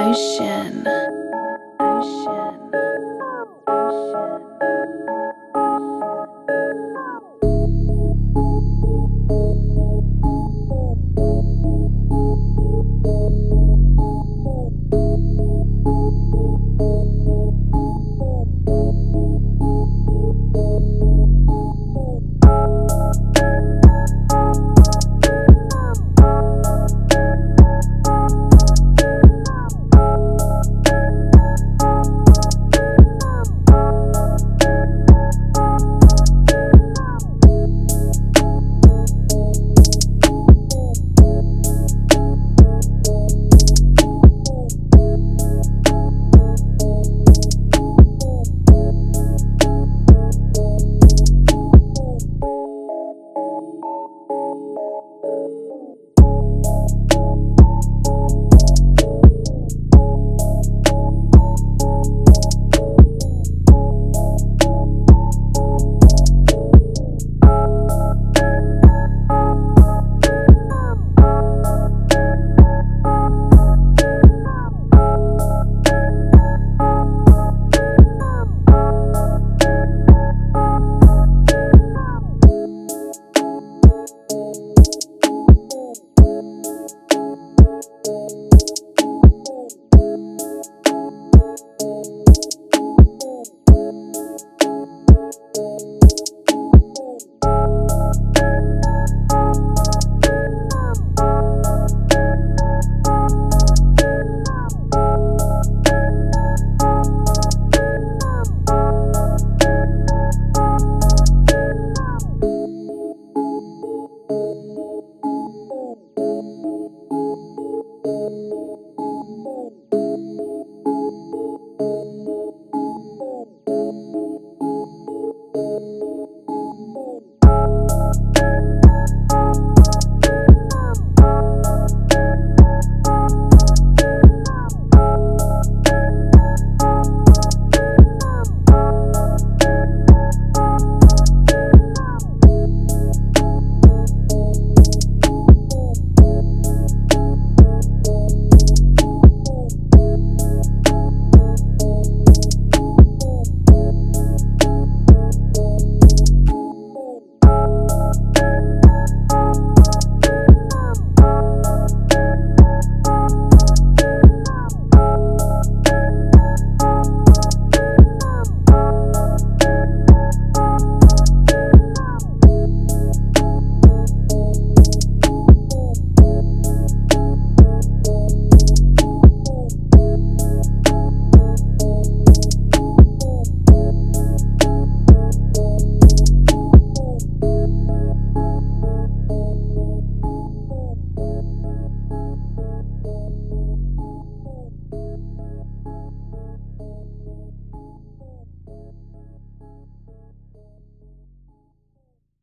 ocean.